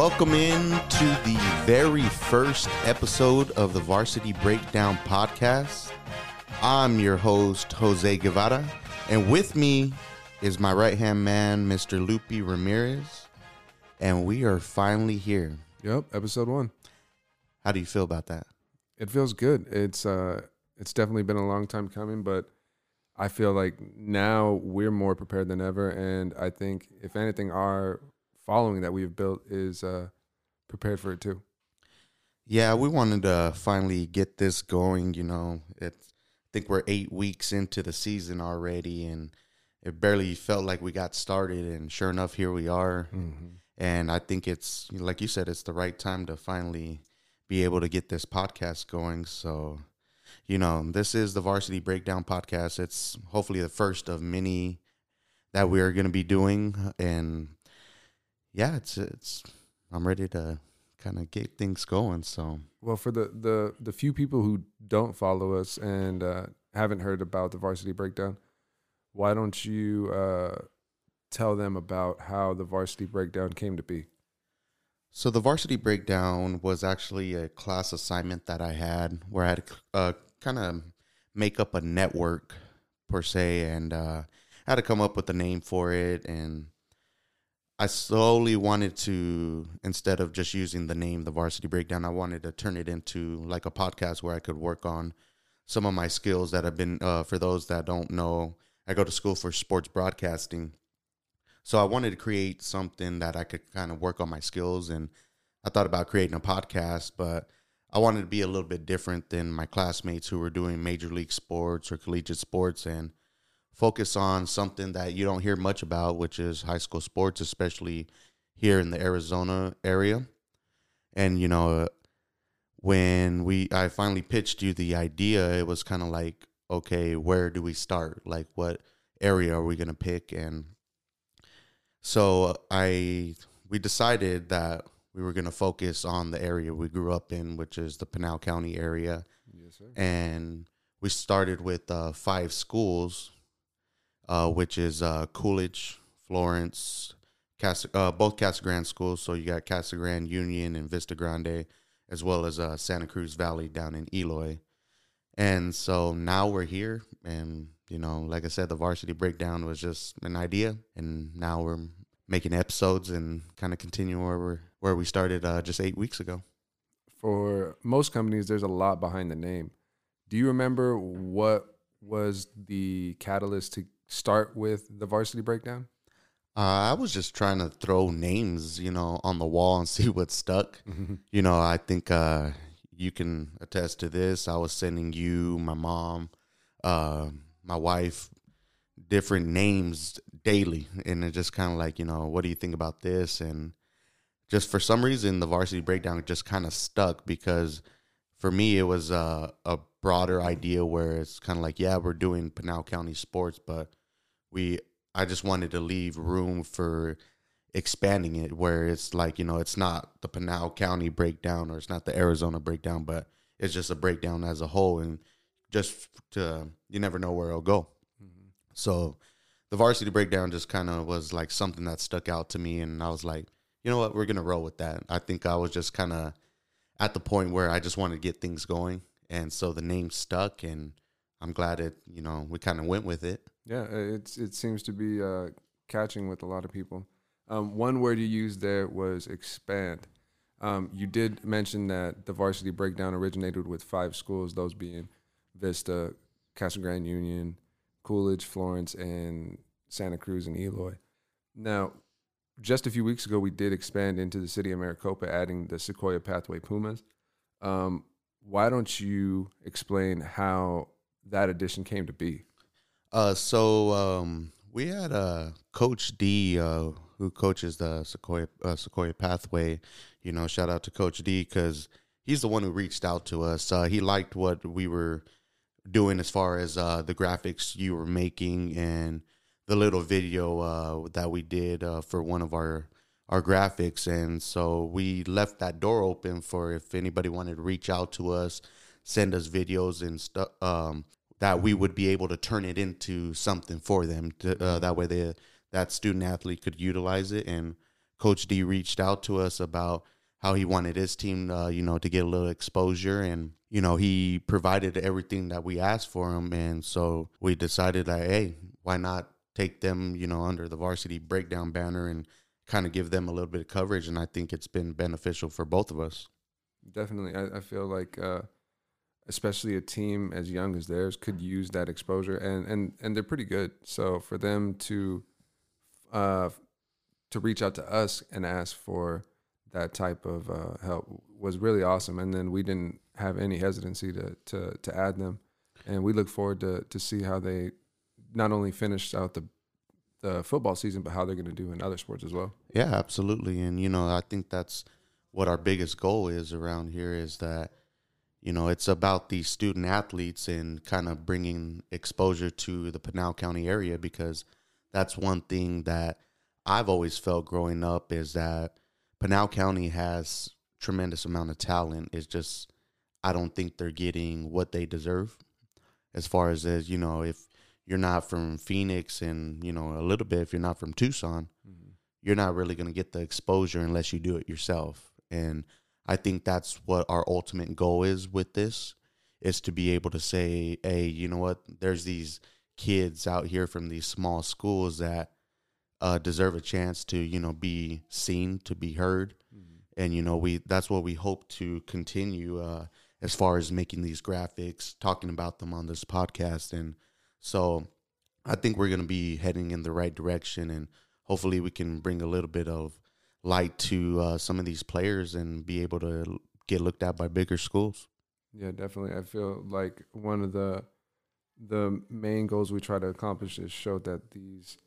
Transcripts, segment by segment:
Welcome in to the very first episode of the Varsity Breakdown podcast. I'm your host, Jose Guevara, and with me is my right hand man, Mr. Lupe Ramirez, and we are finally here. Yep, episode one. How do you feel about that? It feels good. It's uh, it's definitely been a long time coming, but I feel like now we're more prepared than ever, and I think if anything, our following that we've built is uh, prepared for it too. Yeah, we wanted to finally get this going. You know, it's I think we're eight weeks into the season already, and it barely felt like we got started. And sure enough, here we are. Mm-hmm. And I think it's like you said, it's the right time to finally be able to get this podcast going. So, you know, this is the Varsity Breakdown podcast. It's hopefully the first of many that we are going to be doing, and yeah, it's it's. I'm ready to kind of get things going. So, Well, for the the the few people who don't follow us and uh, haven't heard about the Varsity Breakdown, why don't you uh, tell them about how the Varsity Breakdown came to be? So the varsity breakdown was actually a class assignment that I had where I had to uh, kind of make up a network per se, and uh, I had to come up with a name for it. And I slowly wanted to, instead of just using the name the varsity breakdown, I wanted to turn it into like a podcast where I could work on some of my skills that have been. Uh, for those that don't know, I go to school for sports broadcasting. So I wanted to create something that I could kind of work on my skills and I thought about creating a podcast, but I wanted to be a little bit different than my classmates who were doing major league sports or collegiate sports and focus on something that you don't hear much about, which is high school sports, especially here in the Arizona area. And you know, when we I finally pitched you the idea, it was kind of like, okay, where do we start? Like what area are we going to pick and so I we decided that we were going to focus on the area we grew up in, which is the Pinal County area, Yes, sir. and we started with uh, five schools, uh, which is uh, Coolidge, Florence, Casa, uh, both Casa Grande schools. So you got Casa Grande Union and Vista Grande, as well as uh, Santa Cruz Valley down in Eloy. And so now we're here, and you know, like I said, the varsity breakdown was just an idea, and now we're making episodes and kind of continue where we where we started uh, just eight weeks ago. for most companies, there's a lot behind the name. Do you remember what was the catalyst to start with the varsity breakdown? Uh, I was just trying to throw names, you know, on the wall and see what stuck. You know, I think uh, you can attest to this. I was sending you, my mom, uh, my wife, different names daily, and it just kind of like, you know, what do you think about this? And just for some reason, the varsity breakdown just kind of stuck because for me, it was uh, a broader idea where it's kind of like, yeah, we're doing Pinal County sports, but we, I just wanted to leave room for expanding it where it's like, you know, it's not the Pinal County breakdown or it's not the Arizona breakdown, but it's just a breakdown as a whole. And just to, you never know where it'll go. Mm-hmm. So the varsity breakdown just kind of was like something that stuck out to me. And I was like, you know what, we're going to roll with that. I think I was just kind of at the point where I just wanted to get things going. And so the name stuck and I'm glad it, you know, we kind of went with it. Yeah, it's it seems to be uh, catching with a lot of people. Um, one word you used there was expand. Um, you did mention that the varsity breakdown originated with five schools, those being Vista, Casa Grande Union, Coolidge, Florence, and Santa Cruz and Eloy. Now, just a few weeks ago, we did expand into the city of Maricopa, adding the Sequoia Pathway Pumas. Um, why don't you explain how that addition came to be? Uh, so um, we had uh, Coach D, uh, who coaches the Sequoia uh, Sequoia Pathway. You know, shout out to Coach D because he's the one who reached out to us. Uh, he liked what we were doing as far as uh, the graphics you were making and the little video uh, that we did uh, for one of our our graphics, and so we left that door open for if anybody wanted to reach out to us, send us videos and stuff. Um, that we would be able to turn it into something for them. To, uh, that way, they, that student athlete could utilize it. And Coach D reached out to us about how he wanted his team, uh, you know, to get a little exposure, and you know, he provided everything that we asked for him, and so we decided that, hey, why not take them, you know, under the varsity breakdown banner and kind of give them a little bit of coverage, and I think it's been beneficial for both of us. Definitely, I, I feel like, uh, especially a team as young as theirs could use that exposure, and and and they're pretty good. So for them to, uh, to reach out to us and ask for that type of uh, help was really awesome. And then we didn't have any hesitancy to to to add them, and we look forward to to see how they not only finish out the the football season, but how they're going to do in other sports as well. Yeah, absolutely. And you know, I think that's what our biggest goal is around here is that you know it's about these student athletes and kind of bringing exposure to the Pinal County area because that's one thing that I've always felt growing up is that Pinal County has tremendous amount of talent. It's just I don't think they're getting what they deserve as far as as you know if you're not from Phoenix and you know a little bit if you're not from Tucson, mm-hmm. you're not really going to get the exposure unless you do it yourself. And I think that's what our ultimate goal is with this is to be able to say, hey, you know what? There's these kids out here from these small schools that uh, deserve a chance to you know be seen, to be heard, mm-hmm. and you know we that's what we hope to continue uh, as far as making these graphics, talking about them on this podcast, and so I think we're going to be heading in the right direction, and hopefully we can bring a little bit of light to uh, some of these players and be able to get looked at by bigger schools. Yeah, definitely. I feel like one of the the main goals we try to accomplish is show that these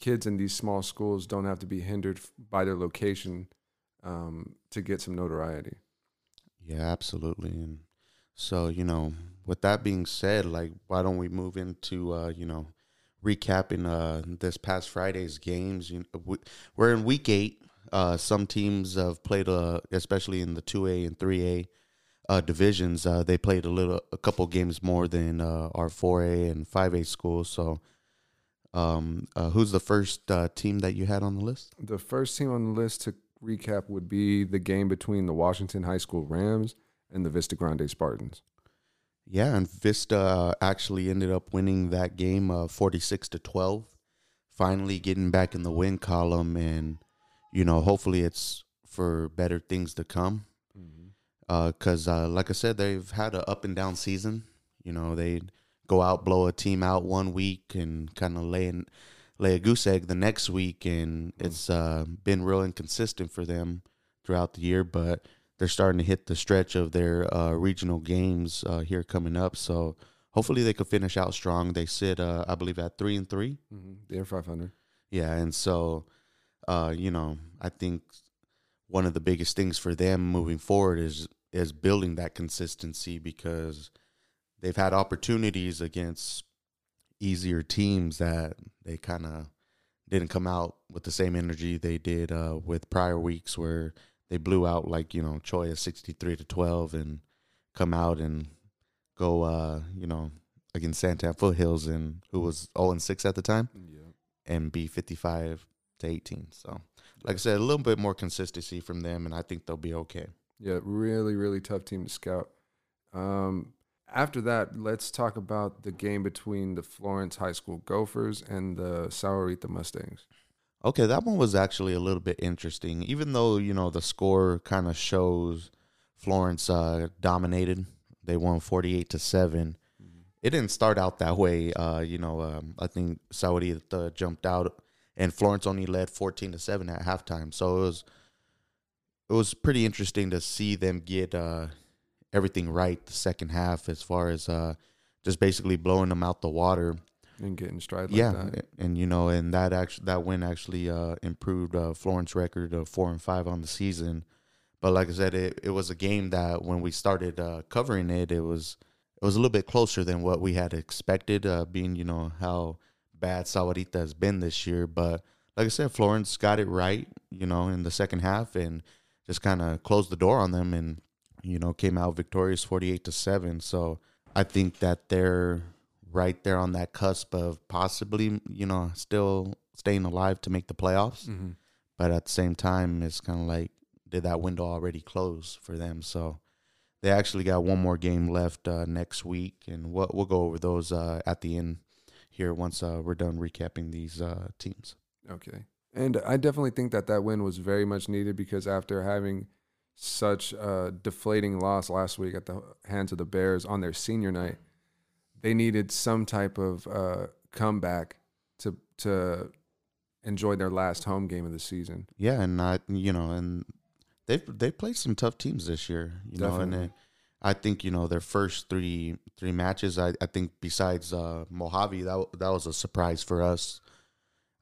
kids in these small schools don't have to be hindered by their location um, to get some notoriety. Yeah, absolutely. And so, you know, with that being said, like, why don't we move into, uh, you know, recapping uh, this past Friday's games? You know, we, we're in week eight. Uh, some teams have played, uh, especially in the two A and three A uh, divisions. Uh, they played a little, a couple games more than uh, our four A and five A schools. So, um, uh, who's the first uh, team that you had on the list? The first team on the list to recap would be the game between the Washington High School Rams and the Vista Grande Spartans. Yeah, and Vista uh, actually ended up winning that game uh, 46 to 12. Finally getting back in the win column and you know, hopefully it's for better things to come. Because, mm-hmm. uh, uh, like I said, they've had an up and down season. You know, they go out, blow a team out one week, and kind of lay in, lay a goose egg the next week, and mm. it's uh, been real inconsistent for them throughout the year. But they're starting to hit the stretch of their uh, regional games uh, here coming up, so hopefully they could finish out strong. They sit, uh, I believe, at three and 3 mm-hmm. They're five hundred. Yeah, and so uh, you know, I think one of the biggest things for them moving forward is is building that consistency because they've had opportunities against easier teams that they kind of didn't come out with the same energy they did uh, with prior weeks where they blew out like you know Cholla sixty three to twelve and come out and go uh, you know against Santan Foothills and who was zero oh and six at the time yeah. and be fifty five to eighteen. So like I said, a little bit more consistency from them, and I think they'll be okay. Yeah, really, really tough team to scout. Um, after that, let's talk about the game between the Florence High School Gophers and the Sahuarita Mustangs. Okay, that one was actually a little bit interesting. Even though, you know, the score kind of shows Florence uh, dominated, they won 48 to 7. Mm-hmm. It didn't start out that way. Uh, you know, um, I think Sahuarita jumped out and Florence only led 14 to 7 at halftime. So it was it was pretty interesting to see them get uh, everything right the second half as far as uh, just basically blowing them out the water and getting stride like yeah, that. and you know, and that actually that win actually uh, improved uh, Florence record of four and five on the season. But like I said, it, it was a game that when we started uh, covering it, it was it was a little bit closer than what we had expected, uh, being you know how bad Sahuarita has been this year. But like I said, Florence got it right, you know, in the second half and just kind of closed the door on them and you know, came out victorious 48 to 7. So I think that they're right there on that cusp of possibly, you know, still staying alive to make the playoffs. Mm-hmm. but at the same time, it's kind of like did that window already close for them? So they actually got one more game left uh, next week, and we'll we'll go over those uh, at the end here once uh, we're done recapping these uh, teams. Okay. And I definitely think that that win was very much needed because after having such a deflating loss last week at the hands of the Bears on their senior night, they needed some type of uh, comeback to to enjoy their last home game of the season. Yeah, and not you know, and they've they played some tough teams this year. You know, and Definitely. I think you know their first three three matches. I, I think besides uh, Mojave, that that was a surprise for us.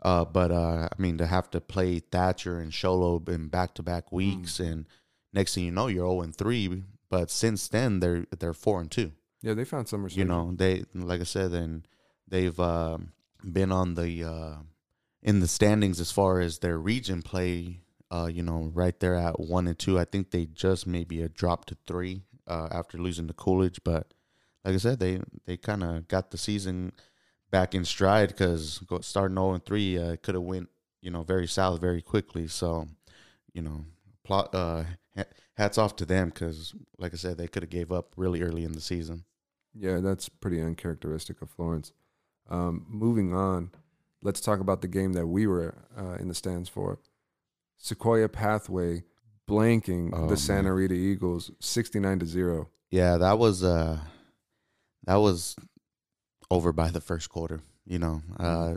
Uh, but uh, I mean to have to play Thatcher and Show Low in back to back weeks, and next thing you know, you're zero and three. But since then, they're they're four and two. Yeah, they found some You know, they like I said, and they've um been on the uh, in the standings as far as their region play. Uh, you know, right there at one and two. I think they just maybe a drop to three uh, after losing to Coolidge, but like I said, they they kind of got the season back in stride because starting zero and three uh, could have went you know very south very quickly. So you know, plot uh, hats off to them because like I said, they could have gave up really early in the season. Yeah, that's pretty uncharacteristic of Florence. Um, moving on, let's talk about the game that we were uh, in the stands for. Sequoia Pathway blanking Oh, the Santa man. Rita Eagles 69 to 0. Yeah, that was uh that was over by the first quarter, you know. Uh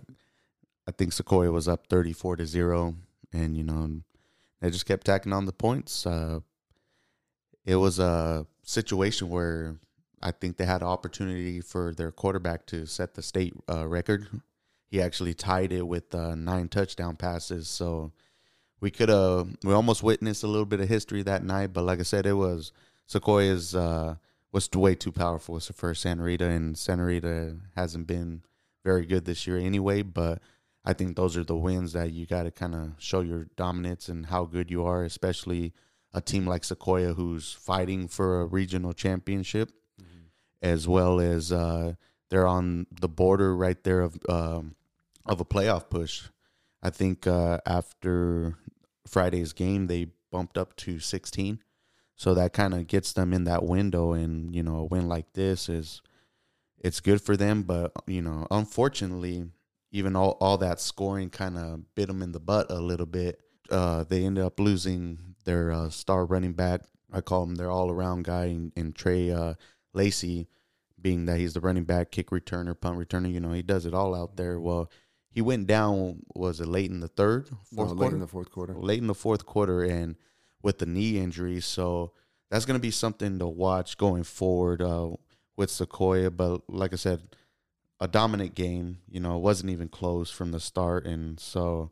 I think Sequoia was up 34 to 0 and you know they just kept tacking on the points. Uh it was a situation where I think they had an opportunity for their quarterback to set the state uh, record. He actually tied it with uh, nine touchdown passes, so we could have we almost witnessed a little bit of history that night. But like I said, it was Sequoia's uh, was way too powerful for Santa Rita, and Santa Rita hasn't been very good this year anyway. But I think those are the wins that you got to kind of show your dominance and how good you are, especially a team like Sequoia who's fighting for a regional championship, as well as uh, they're on the border right there of um, of a playoff push. I think uh, after Friday's game, they bumped up to 16. So that kind of gets them in that window. And, you know, a win like this is, it's good for them. But, you know, unfortunately, even all, all that scoring kind of bit them in the butt a little bit. Uh, they ended up losing their uh, star running back. I call him their all around guy, and, and Trey uh, Lacey, being that he's the running back, kick returner, punt returner. You know, he does it all out there. Well, he went down. Was it late in the third, No, fourth late quarter? in the fourth quarter. late in the fourth quarter and with the knee injury. So that's going to be something to watch going forward uh, with Sequoia. But like I said, a dominant game. You know, it wasn't even close from the start, and so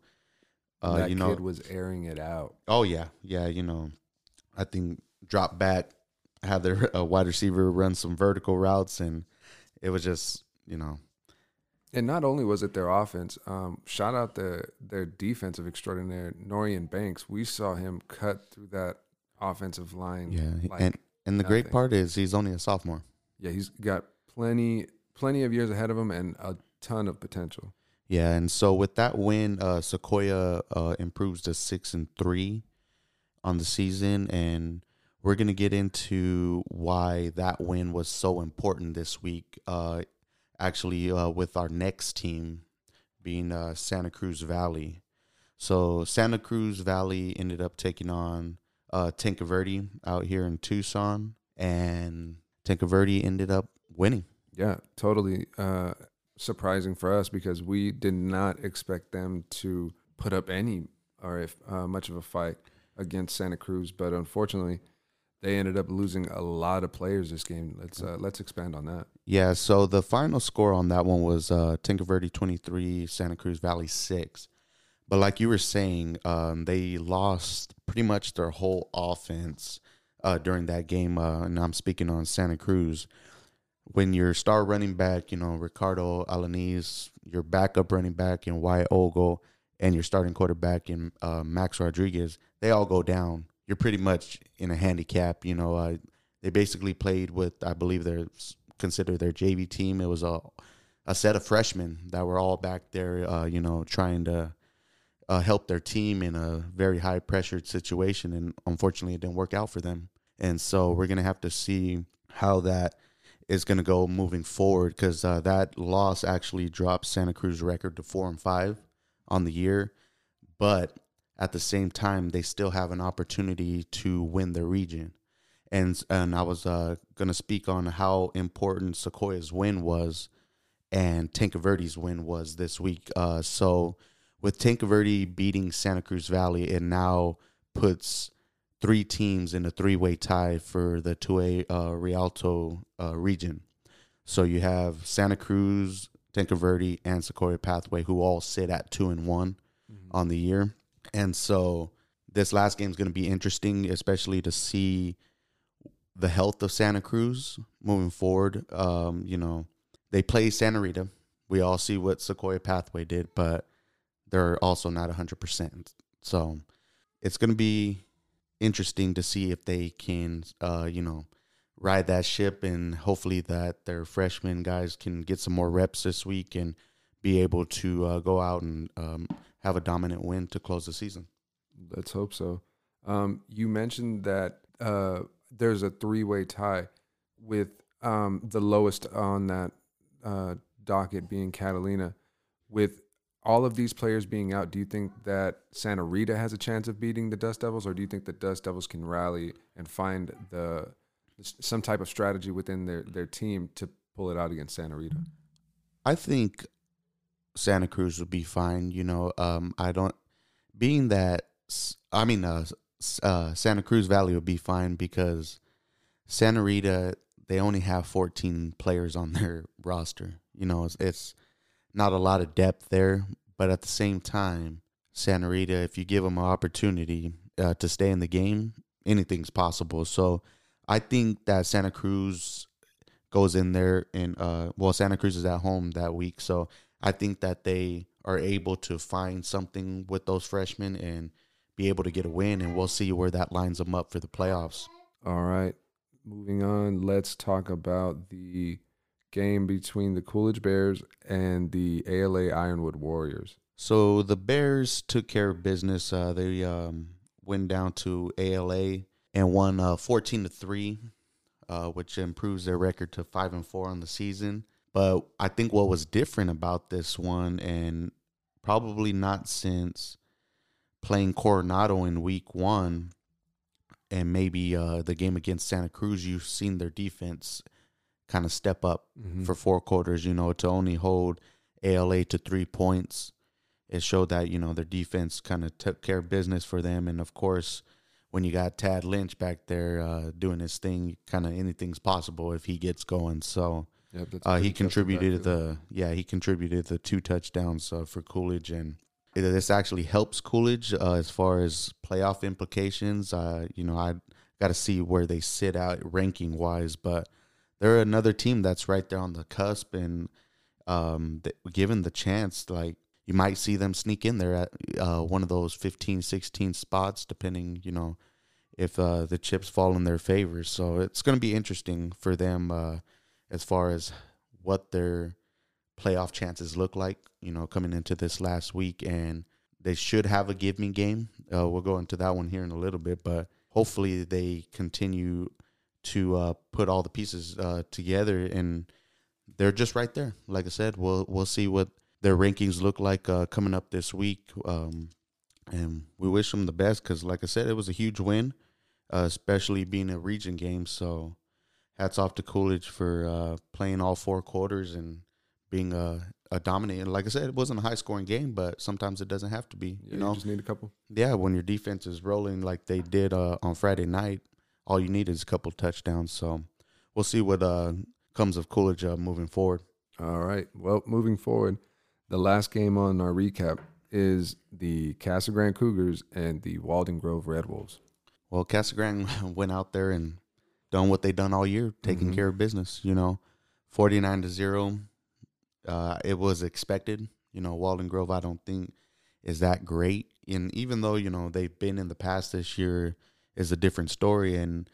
uh, that you know, kid was airing it out. oh yeah, yeah. You know, I think drop back, have their uh, wide receiver run some vertical routes, and it was just you know And not only was it their offense, um, shout out their their defensive extraordinaire Norian Banks. We saw him cut through that offensive line. yeah. like and and the great part is he's only a sophomore. yeah, he's got plenty plenty of years ahead of him and a ton of potential. Yeah, and so with that win, uh, Sequoia uh, improves to six and three on the season, and we're gonna get into why that win was so important this week. Uh, actually, uh, with our next team being uh, Santa Cruz Valley. So Santa Cruz Valley ended up taking on uh, out here in Tucson, and Tanque Verde ended up winning. Yeah, totally uh, surprising for us because we did not expect them to put up any or if uh, much of a fight against Santa Cruz, but unfortunately, they ended up losing a lot of players this game. Let's uh, let's expand on that. Yeah, so the final score on that one was uh, Tanque Verde 23, Santa Cruz Valley 6. But like you were saying, um, they lost pretty much their whole offense uh, during that game. Uh, and I'm speaking on Santa Cruz. When your star running back, you know, Ricardo Alaniz, your backup running back in Wyatt Ogle, and your starting quarterback in uh, Max Rodriguez, they all go down. You're pretty much in a handicap. You know, uh, they basically played with, I believe they're considered their JV team. It was a a set of freshmen that were all back there, uh, you know, trying to uh, help their team in a very high pressured situation. And unfortunately, it didn't work out for them. And so we're to have to see how that is going to go moving forward because uh, that loss actually dropped Santa Cruz record to four and five on the year. But at the same time, they still have an opportunity to win the region. And, and I was uh, going to speak on how important Sequoia's win was and Tanque win was this week. Uh, so with Tanque beating Santa Cruz Valley, it now puts three teams in a three-way tie for the 2A uh, Rialto uh, region. So you have Santa Cruz, Tanque and Sequoia Pathway, who all sit at two and one mm-hmm. on the year. And so this last game is going to be interesting, especially to see the health of Santa Cruz moving forward. Um, you know, they play Santa Rita. We all see what Sequoia Pathway did, but they're also not 100%. So it's going to be interesting to see if they can, uh, you know, ride that ship and hopefully that their freshman guys can get some more reps this week and be able to uh, go out and um, have a dominant win to close the season. Let's hope so. Um, you mentioned that uh, there's a three way tie with um, the lowest on that uh, docket being Catalina. With all of these players being out, do you think that Santa Rita has a chance of beating the Dust Devils, or do you think the Dust Devils can rally and find the some type of strategy within their, their team to pull it out against Santa Rita? I think Santa Cruz would be fine. You know, um, I don't being that I mean, uh, uh, Santa Cruz Valley would be fine because Santa Rita they only have 14 players on their roster. You know, it's, it's not a lot of depth there, but at the same time, Santa Rita, if you give them an opportunity uh, to stay in the game, anything's possible. So I think that Santa Cruz goes in there and uh, well, Santa Cruz is at home that week, so I think that they are able to find something with those freshmen and be able to get a win, and we'll see where that lines them up for the playoffs. All right, moving on. Let's talk about the game between the Coolidge Bears and the ALA Ironwood Warriors. So the Bears took care of business. Uh, they um, went down to ALA and won uh, 14 to three, uh, which improves their record to five and four on the season. But I think what was different about this one, and probably not since playing Coronado in week one, and maybe uh, the game against Santa Cruz, you've seen their defense kind of step up mm-hmm. for four quarters. You know, to only hold ALA to three points, it showed that you know their defense kind of took care of business for them. And of course, when you got Tad Lynch back there uh, doing his thing, kind of anything's possible if he gets going. So Yep, uh, he contributed the yeah he contributed the two touchdowns uh, for Coolidge and this actually helps Coolidge uh, as far as playoff implications. Uh, you know I got to see where they sit out ranking wise, but they're another team that's right there on the cusp and um, given the chance, like you might see them sneak in there at uh, one of those 15, 16 spots, depending you know if uh, the chips fall in their favor. So it's going to be interesting for them uh, as far as what their playoff chances look like, you know, coming into this last week. And they should have a give me game. Uh, we'll go into that one here in a little bit, but hopefully they continue to uh, put all the pieces uh, together and they're just right there. Like I said, we'll we'll see what their rankings look like uh, coming up this week. Um, and we wish them the best because, like I said, it was a huge win, uh, especially being a region game. So hats off to Coolidge for uh, playing all four quarters and being a, a dominant. Like I said, it wasn't a high scoring game, but sometimes it doesn't have to be. Yeah, you know, you just need a couple. Yeah, when your defense is rolling like they did uh, on Friday night, all you need is a couple touchdowns. So we'll see what uh, comes of Coolidge uh, moving forward. All right. Well, moving forward, the last game on our recap is the Casa Grande Cougars and the Walden Grove Red Wolves. Well, Casa Grande went out there and done what they've done all year, taking mm-hmm. care of business. You know, forty nine to zero. Uh, it was expected. You know, Walden Grove, I don't think is that great. And even though you know they've been in the past this year, is a different story. And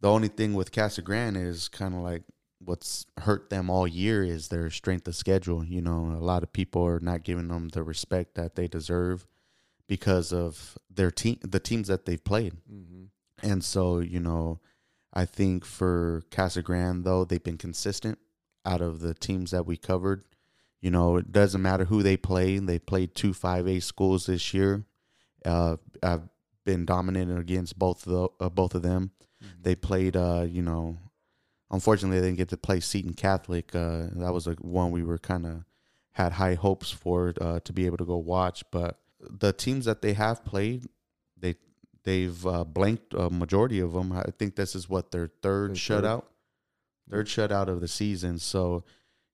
the only thing with Casa Grande is kind of like what's hurt them all year is their strength of schedule. You know, a lot of people are not giving them the respect that they deserve because of their team, the teams that they've played. Mm-hmm. And so, you know, I think for Casa Grande, though, they've been consistent out of the teams that we covered. You know, it doesn't matter who they play. They played two 5A schools this year. Uh, I've been dominant against both of the, uh, both of them. Mm-hmm. They played, uh, you know, unfortunately they didn't get to play Seton Catholic. Uh, that was a one we were kind of had high hopes for uh, to be able to go watch. But the teams that they have played, they they've uh, blanked a majority of them. I think this is what their third Their shutout, third shutout of the season. So,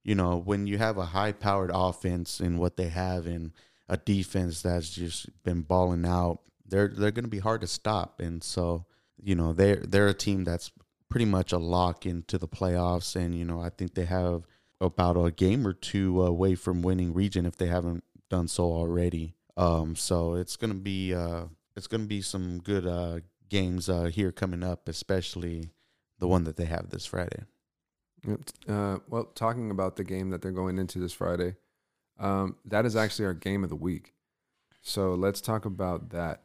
you know, when you have a high powered offense and what they have and a defense that's just been balling out, they're they're going to be hard to stop. And so, you know, they're they're a team that's pretty much a lock into the playoffs. And you know, I think they have about a game or two away from winning region if they haven't done so already. Um, so it's gonna be uh, it's gonna be some good uh, games uh, here coming up, especially the one that they have this Friday. Uh, well, talking about the game that they're going into this Friday, um, that is actually our game of the week. So let's talk about that.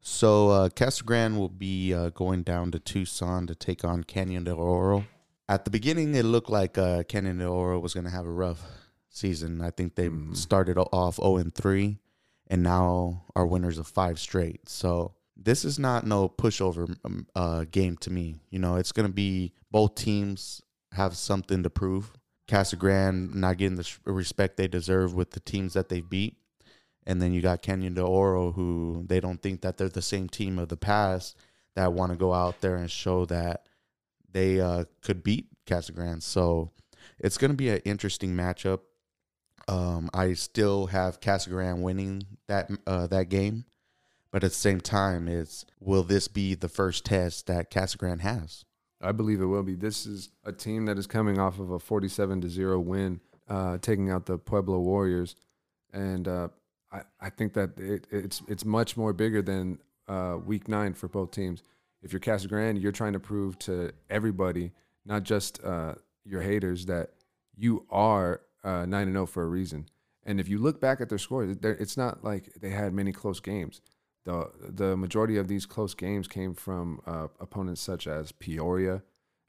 So uh, Casa Grande will be uh, going down to Tucson to take on Canyon del Oro. At the beginning, it looked like uh, Canyon del Oro was going to have a rough season. I think they Mhm. started off 0 and 3, and now are winners of five straight. So this is not no pushover um, uh, game to me. You know, it's going to be both teams have something to prove. Casa Grande not getting the respect they deserve with the teams that they've beat. And then you got Canyon del Oro, who they don't think that they're the same team of the past that want to go out there and show that they uh, could beat Casa Grande. So it's going to be an interesting matchup. Um, I still have Casa Grande winning that uh, that game, but at the same time, it's will this be the first test that Casa Grande has? I believe it will be. This is a team that is coming off of a 47 to 0 win, uh, taking out the Pueblo Warriors. And uh, I, I think that it, it's it's much more bigger than uh, week nine for both teams. If you're Casa Grande, you're trying to prove to everybody, not just uh, your haters, that you are uh, 9 and 0 for a reason. And if you look back at their scores, it's not like they had many close games. The the majority of these close games came from uh, opponents such as Peoria,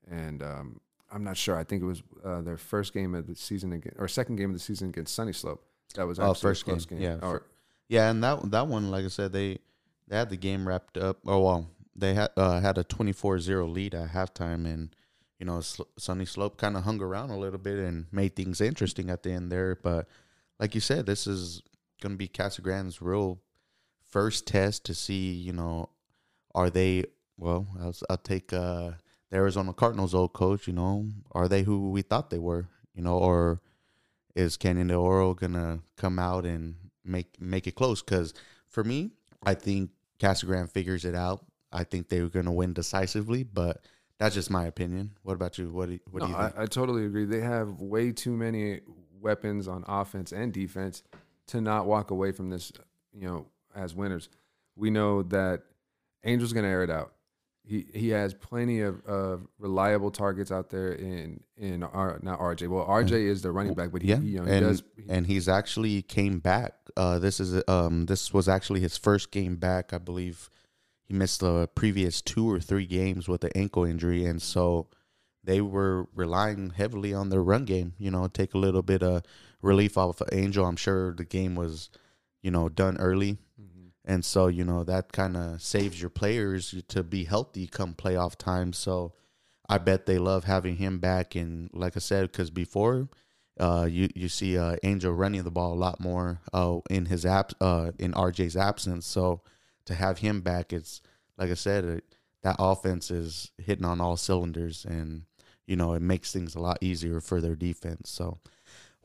and um, I'm not sure. I think it was uh, their first game of the season against, or second game of the season against Sunnyslope. That was Oh, first close game, game. yeah, Or, Yeah, and that that one, like I said, they they had the game wrapped up. Oh well, they had uh, had a 24-0 lead at halftime, and you know Sl- Sunnyslope kind of hung around a little bit and made things interesting at the end there. But like you said, this is going to be Casa Grande's real first test to see, you know, are they well? I'll, I'll take uh, the Arizona Cardinals old coach. You know, are they who we thought they were? You know, or is Canyon del Oro gonna come out and make make it close? Because for me, I think Casa Grande figures it out. I think they're gonna win decisively, but that's just my opinion. What about you? What do you, what no, do you think? I, I totally agree. They have way too many weapons on offense and defense to not walk away from this, you know, as winners. We know that Angel's going to air it out. He he has plenty of, of reliable targets out there in in R, not RJ. Well, RJ is the running back, but he, yeah, you know, he and does. and he's actually came back. Uh, this is um this was actually his first game back. I believe he missed the previous two or three games with the ankle injury, and so they were relying heavily on their run game. You know, take a little bit of relief off of Angel. I'm sure the game was, you know, done early, and so you know that kind of saves your players to be healthy come playoff time. So I bet they love having him back. And like I said, because before uh, you you see uh, Angel running the ball a lot more uh, in his app uh, in RJ's absence. So to have him back, it's like I said, it, that offense is hitting on all cylinders, and you know it makes things a lot easier for their defense. So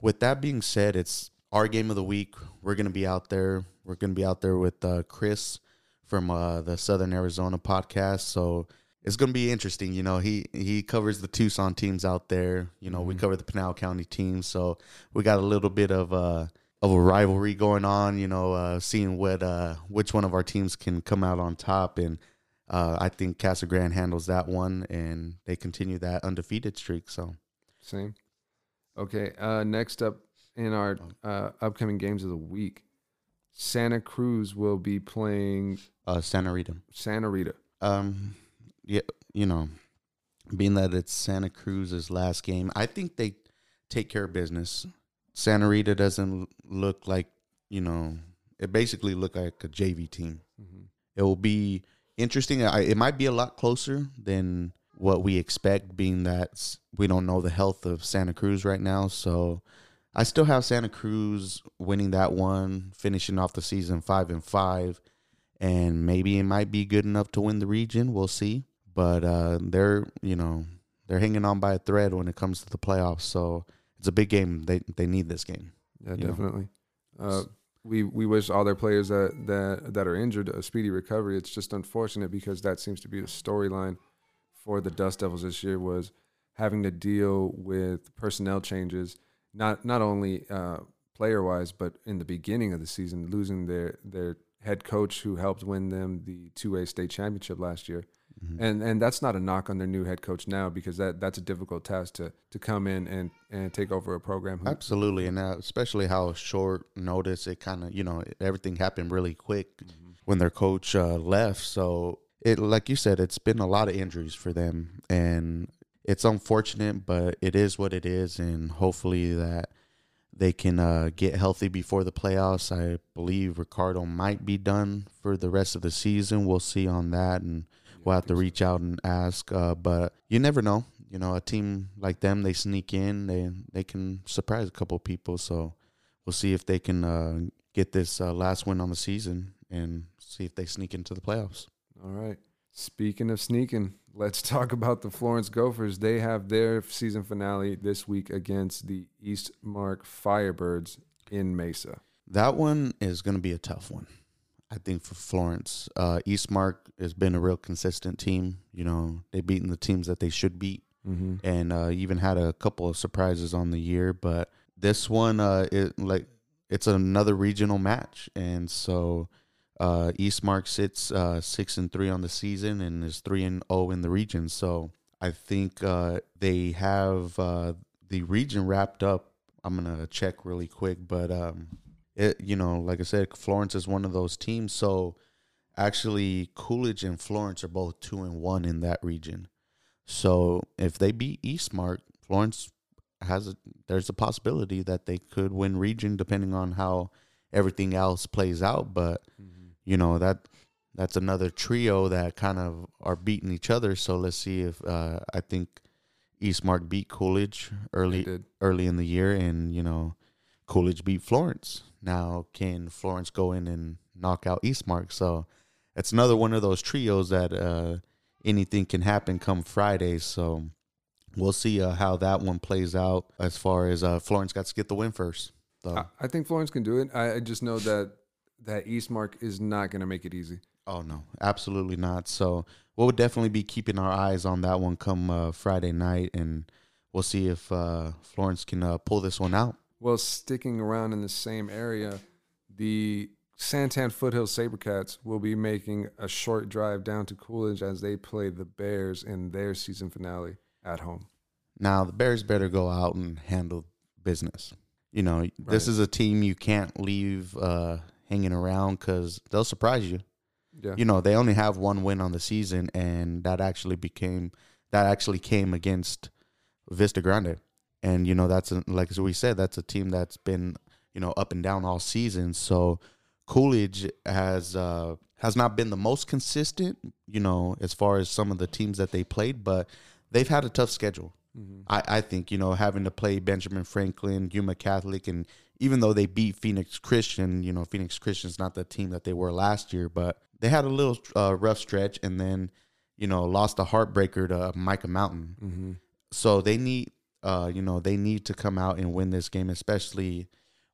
with that being said, it's our game of the week. We're gonna be out there. We're gonna be out there with uh, Chris from uh, the Southern Arizona podcast. So it's gonna be interesting. You know, he he covers the Tucson teams out there. You know, we Mhm. cover the Pinal County teams. So we got a little bit of uh of a rivalry going on. You know, uh, seeing what uh which one of our teams can come out on top and. uh, I think Casa Grande handles that one, and they continue that undefeated streak. So Same. Okay. Uh, next up in our uh, upcoming games of the week, Santa Cruz will be playing uh, Santa Rita. Santa Rita. Um, yeah, you know, being that it's Santa Cruz's last game, I think they take care of business. Santa Rita doesn't look like you know, it basically looked like a JV team. Mm-hmm. It will be interesting. I, it might be a lot closer than what we expect, being that we don't know the health of Santa Cruz right now. So I still have Santa Cruz winning that one, finishing off the season five and five, and maybe it might be good enough to win the region. We'll see. But uh, they're you know they're hanging on by a thread when it comes to the playoffs. So it's a big game. They they need this game. Yeah, definitely. Uh, we we wish all their players that that that are injured a speedy recovery. It's just unfortunate because that seems to be the storyline for the Dust Devils this year was having to deal with personnel changes, not not only uh, player wise, but in the beginning of the season, losing their their head coach who helped win them the two A state championship last year. Mhm. And and that's not a knock on their new head coach now because that that's a difficult task to to come in and and take over a program. Who, Absolutely, and uh, especially how short notice it kind of you know everything happened really quick when their coach uh, left. So it, like you said, it's been a lot of injuries for them, and it's unfortunate, but it is what it is, and hopefully that they can uh, get healthy before the playoffs. I believe Ricardo might be done for the rest of the season. We'll see on that, and we'll have to reach out and ask. Uh, but you never know. You know, a team like them, they sneak in, they they can surprise a couple of people. So we'll see if they can uh, get this uh, last win on the season and see if they sneak into the playoffs. All right. Speaking of sneaking, let's talk about the Florence Gophers. They have their season finale this week against the Eastmark Firebirds in Mesa. That one is going to be a tough one. I think for Florence, uh, Eastmark has been a real consistent team. You know, they've beaten the teams that they should beat. Mm-hmm. and uh, even had a couple of surprises on the year. But this one, uh, it like it's another regional match, and so uh, Eastmark sits uh, six and three on the season and is three and zero in the region. So I think uh, they have uh, the region wrapped up. I'm gonna check really quick, but um, it you know, like I said, Florence is one of those teams. So actually, Coolidge and Florence are both two and one in that region. So if they beat Eastmark, Florence has a there's a possibility that they could win region depending on how everything else plays out. But you know that that's another trio that kind of are beating each other. So let's see if uh, I think Eastmark beat Coolidge early early in the year, and you know Coolidge beat Florence. Now can Florence go in and knock out Eastmark? So it's another one of those trios that uh, anything can happen come Friday. So we'll see uh, how that one plays out. As far as uh, Florence got to get the win first. So I, I think Florence can do it. I, I just know that that Eastmark is not going to make it easy. oh no, absolutely not. So we'll definitely be keeping our eyes on that one come uh, Friday night, and we'll see if uh, Florence can uh, pull this one out. Well, sticking around in the same area, the Santan Foothill Sabercats will be making a short drive down to Coolidge as they play the Bears in their season finale at home. Now the Bears better go out and handle business. You know, this is a team you can't leave uh, hanging around because they'll surprise you. Yeah. You know, they only have one win on the season, and that actually became that actually came against Vista Grande, and you know that's a, like as we said, that's a team that's been you know up and down all season. So Coolidge has uh, has not been the most consistent, you know, as far as some of the teams that they played, but they've had a tough schedule. Mhm. I, I think you know having to play Benjamin Franklin, Yuma Catholic, and even though they beat Phoenix Christian, you know Phoenix Christian's not the team that they were last year, but they had a little uh, rough stretch, and then you know lost a heartbreaker to Mica Mountain. Mm-hmm. So they need, uh, you know, they need to come out and win this game, especially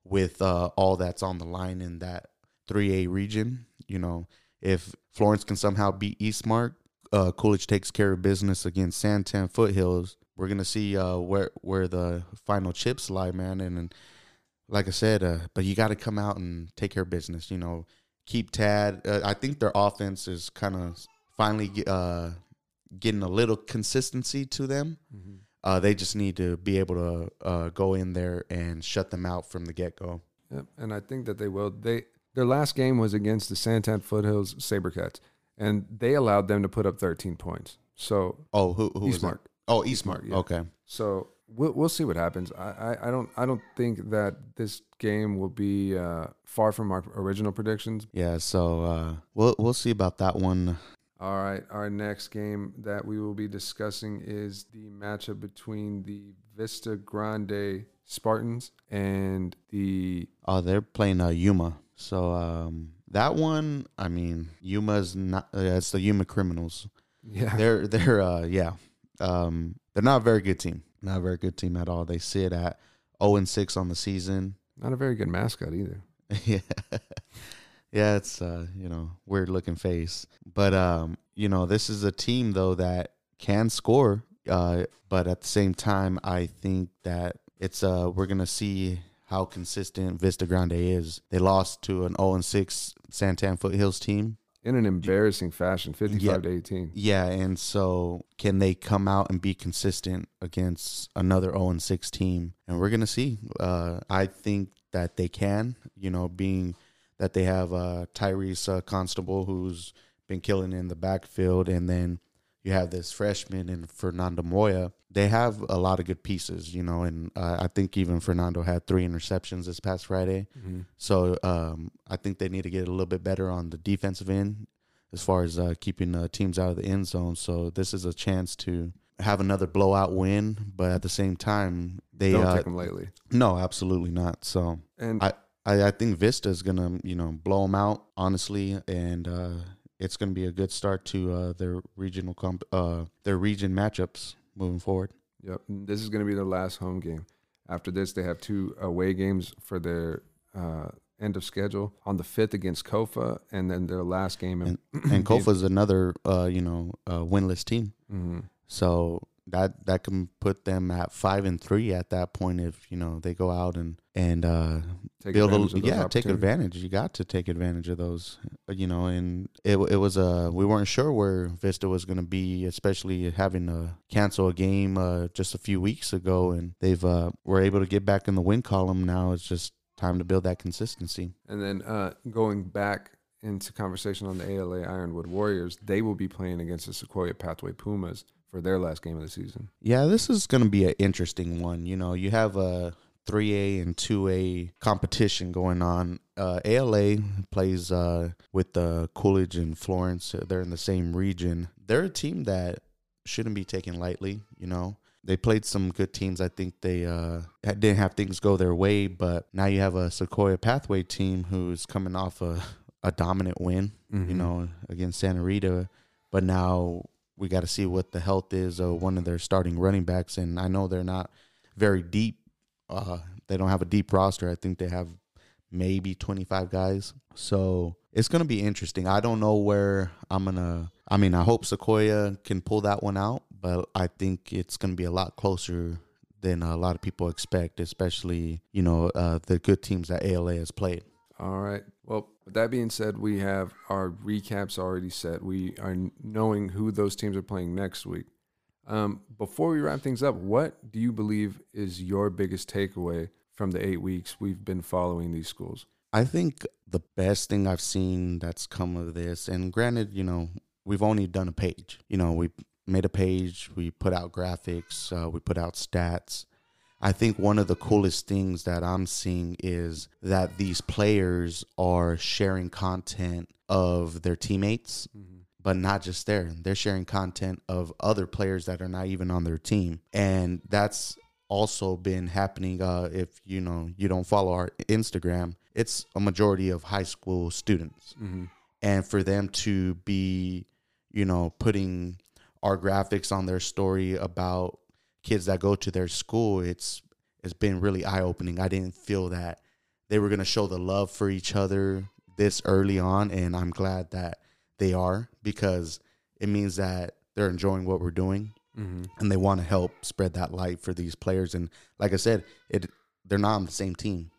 with uh, all that's on the line in that 3A region. You know, if Florence can somehow beat Eastmark, uh, Coolidge takes care of business against Santan Foothills. We're gonna see uh, where where the final chips lie, man. And, and like I said, uh, but you got to come out and take care of business. You know, keep Tad. Uh, I think their offense is kind of finally uh, getting a little consistency to them. Mm-hmm. Uh, they just need to be able to uh, go in there and shut them out from the get go. Yep. And I think that they will. They their last game was against the Santan Foothills Sabercats, and they allowed them to put up 13 points. So Oh, who who? Eastmark. Oh, Eastmark. yeah. Okay. So we'll we'll see what happens. I, I, I don't I don't think that this game will be uh, far from our original predictions. Yeah. So uh, we'll we'll see about that one. All right, our next game that we will be discussing is the matchup between the Vista Grande Spartans and the Oh, they're playing uh, Yuma. So um, that one, I mean, Yuma's not. Uh, it's the Yuma Criminals. yeah They're they're uh, yeah. Um, they're not a very good team. Not a very good team at all. They sit at zero and six on the season. not a very good mascot either. yeah. Yeah, it's uh, you know, weird looking face. But um, you know, this is a team though that can score. Uh, but at the same time, I think that it's uh we're gonna see how consistent Vista Grande is. They lost to an 0 and 6 San Tan Foothills team. In an embarrassing fashion, 55 Yeah. to 18. Yeah, and so can they come out and be consistent against another 0 and 6 team? And we're gonna see. Uh, I think that they can. You know, being that they have uh, Tyrese uh, Constable who's been killing in the backfield, and then you have this freshman in Fernando Moya. They have a lot of good pieces, you know, and uh, I think even Fernando had three interceptions this past Friday. So um, I think they need to get a little bit better on the defensive end as far as uh, keeping uh, teams out of the end zone. So this is a chance to have another blowout win, but at the same time, they Don't uh, take them lately. no, absolutely not. So And I, I, I think Vista is gonna you know blow them out honestly, and it's gonna be a good start to uh, their regional comp- uh, their region matchups moving forward. Yep. This is going to be their last home game. After this, they have two away games for their uh, end of schedule on the 5th against Kofa, and then their last game. In, And is another uh, you know uh, winless team. Mhm. So that that can put them at five and three at that point if you know they go out and and uh, Take build advantage a, yeah take advantage. You got to take advantage of those, uh, you know. And it it was uh we weren't sure where Vista was going to be, especially having to cancel a game uh, just a few weeks ago, and they've uh were able to get back in the win column. Now it's just time to build that consistency. And then uh, going back into conversation on the ALA Ironwood Warriors, they will be playing against the Sequoia Pathway Pumas for their last game of the season. Yeah, this is going to be an interesting one. You know, you have a 3A and 2A competition going on. Uh, ALA plays uh, with uh, Coolidge and Florence. They're in the same region. They're a team that shouldn't be taken lightly. You know, they played some good teams. I think they uh, didn't have things go their way, but now you have a Sequoia Pathway team who's coming off a, a dominant win you know, against Santa Rita. But now we got to see what the health is of one of their starting running backs. And I know they're not very deep. Uh, they don't have a deep roster. I think they have maybe 25 guys. So it's going to be interesting. I don't know where I'm going to. I mean, I hope Sequoia can pull that one out, but I think it's going to be a lot closer than a lot of people expect, especially, you know, uh, the good teams that ALA has played. All right. Well, with that being said, we have our recaps already set. We are knowing who those teams are playing next week. Um, before we wrap things up, what do you believe is your biggest takeaway from the eight weeks we've been following these schools? I think the best thing I've seen that's come of this, and granted, you know, we've only done a page. You know, we made a page, we put out graphics, uh, we put out stats. I think one of the coolest things that I'm seeing is that these players are sharing content of their teammates, but not just there. They're sharing content of other players that are not even on their team. And that's also been happening uh, if you know you don't follow our Instagram. It's a majority of high school students. And for them to be, you know, putting our graphics on their story about kids that go to their school, it's it's been really eye opening. I didn't feel that they were gonna show the love for each other this early on, and I'm glad that they are because it means that they're enjoying what we're doing and they want to help spread that light for these players. And like I said, it they're not on the same team,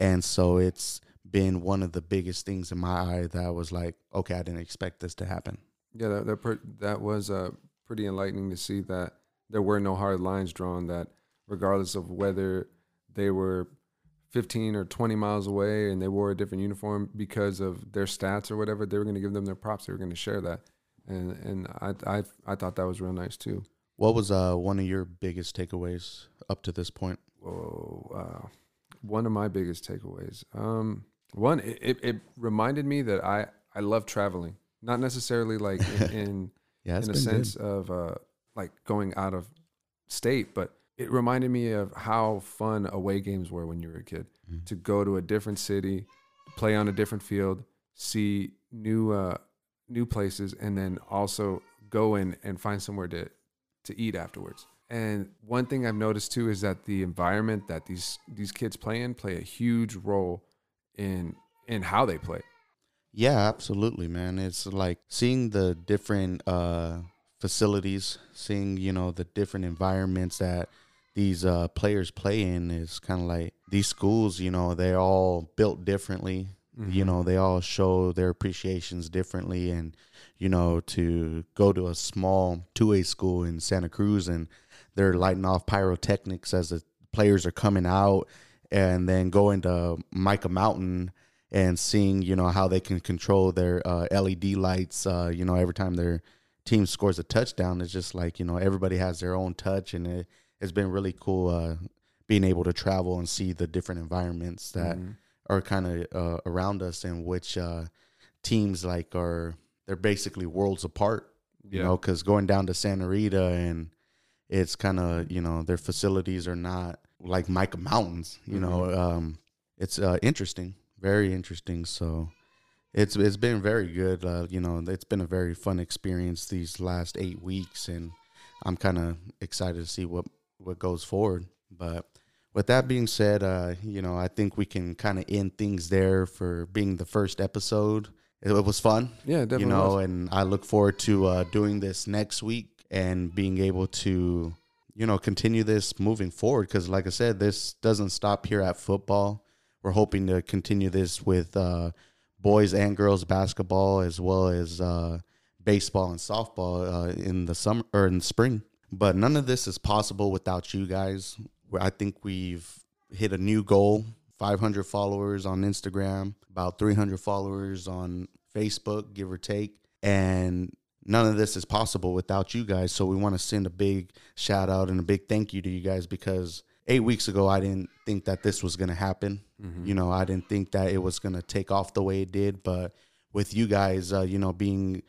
and so it's been one of the biggest things in my eye that I was like, okay, I didn't expect this to happen. Yeah, that that, per, that was uh, pretty enlightening to see that there were no hard lines drawn. That regardless of whether they were 15 or 20 miles away and they wore a different uniform because of their stats or whatever, they were going to give them their props. They were going to share that, and and I I I thought that was real nice too. What was uh, one of your biggest takeaways up to this point? Whoa, wow. One of my biggest takeaways. Um, one, it, it, reminded me that I I love traveling, not necessarily like in, in Yeah, in a sense of uh, like going out of state, but it reminded me of how fun away games were when you were a kid. Mhm. To go to a different city, play on a different field, see new uh, new places, and then also go in and find somewhere to to eat afterwards. And one thing I've noticed too is that the environment that these these kids play in play a huge role in in how they play. Yeah, absolutely, man. It's like seeing the different uh, facilities, seeing you know the different environments that these uh, players play in is kind of like these schools. You know, they're all built differently. You know, they all show their appreciations differently, and you know, to go to a small two A school in Santa Cruz and they're lighting off pyrotechnics as the players are coming out, and then going to Mica Mountain and seeing you know how they can control their uh, LED lights. Uh, you know, every time their team scores a touchdown, it's just like you know everybody has their own touch, and it, it's been really cool uh, being able to travel and see the different environments that Mhm. are kind of uh, around us, and which uh, teams like are they're basically worlds apart. You know, because going down to Santa Rita and it's kind of you know their facilities are not like Mica Mountains. You know, um, it's uh, interesting, very interesting. So it's it's been very good. Uh, you know, it's been a very fun experience these last eight weeks, and I'm kind of excited to see what what goes forward. But with that being said, uh, you know, I think we can kind of end things there for being the first episode. It, it was fun Yeah, definitely. you know, was. and I look forward to uh, doing this next week and being able to, you know, continue this moving forward. Because, like I said, this doesn't stop here at football. We're hoping to continue this with uh, boys and girls basketball as well as uh, baseball and softball uh, in the summer or in the spring. But none of this is possible without you guys. I think we've hit a new goal 500 followers on Instagram, about 300 followers on Facebook, give or take. And none of this is possible without you guys. So we want to send a big shout out and a big thank you to you guys because eight weeks ago, I didn't think that this was going to happen. Mhm. You know, I didn't think that it was going to take off the way it did. But with you guys, uh, you know, being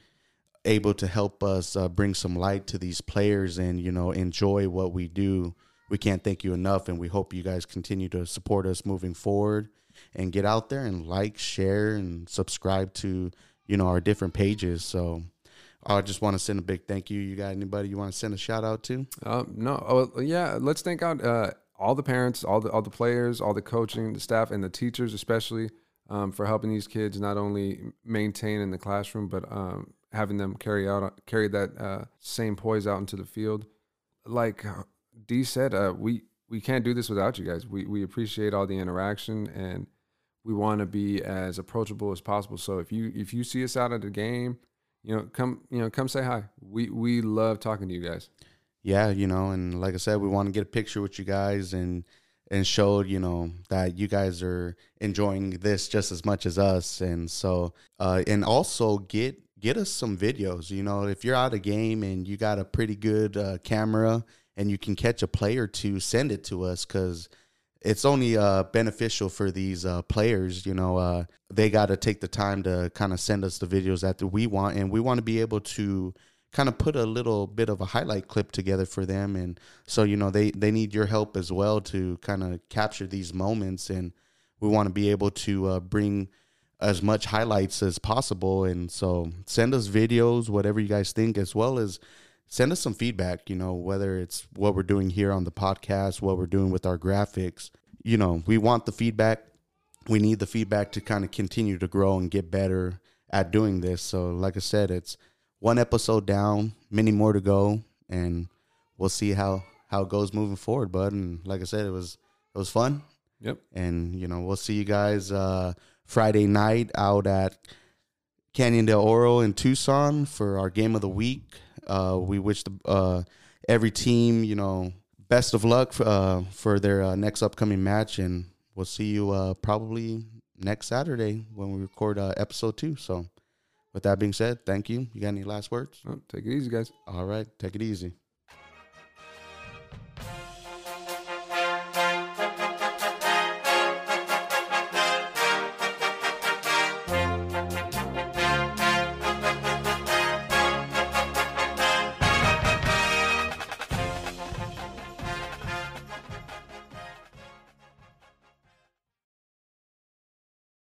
able to help us uh, bring some light to these players and, you know, enjoy what we do, we can't thank you enough. And we hope you guys continue to support us moving forward and get out there and like, share, and subscribe to, you know, our different pages. So I just want to send a big thank you. You got anybody you want to send a shout out to? Um, no, oh, yeah. Let's thank out uh, all the parents, all the all the players, all the coaching, the staff, and the teachers, especially um, for helping these kids not only maintain in the classroom, but um, having them carry out carry that uh, same poise out into the field. Like D said, uh, we we can't do this without you guys. We we appreciate all the interaction and we want to be as approachable as possible. So if you if you see us out at the game, you know, come you know come say hi. We we love talking to you guys. Yeah, you know, and like I said, we want to get a picture with you guys and and show you know that you guys are enjoying this just as much as us, and so uh, and also get get us some videos. You know, if you're out of game and you got a pretty good uh, camera and you can catch a play or two, send it to us because it's only uh, beneficial for these uh, players. You know, uh, they got to take the time to kind of send us the videos that we want, and we want to be able to kind of put a little bit of a highlight clip together for them. And so, you know, they they need your help as well to kind of capture these moments, and we want to be able to uh, bring as much highlights as possible. And so, send us videos, whatever you guys think, as well as send us some feedback, you know, whether it's what we're doing here on the podcast, what we're doing with our graphics. You know, we want the feedback. We need the feedback to kind of continue to grow and get better at doing this. So, like I said, it's one episode down, many more to go, and we'll see how how it goes moving forward, bud. And like I said, it was it was fun. Yep. And you know, we'll see you guys uh Friday night out at Canyon del Oro in Tucson for our game of the week. Uh, we wish the, uh, every team, you know, best of luck uh, for their uh, next upcoming match, and we'll see you uh, probably next Saturday when we record uh, episode two. So, with that being said, thank you. You got any last words? Oh, take it easy, guys. All right, take it easy.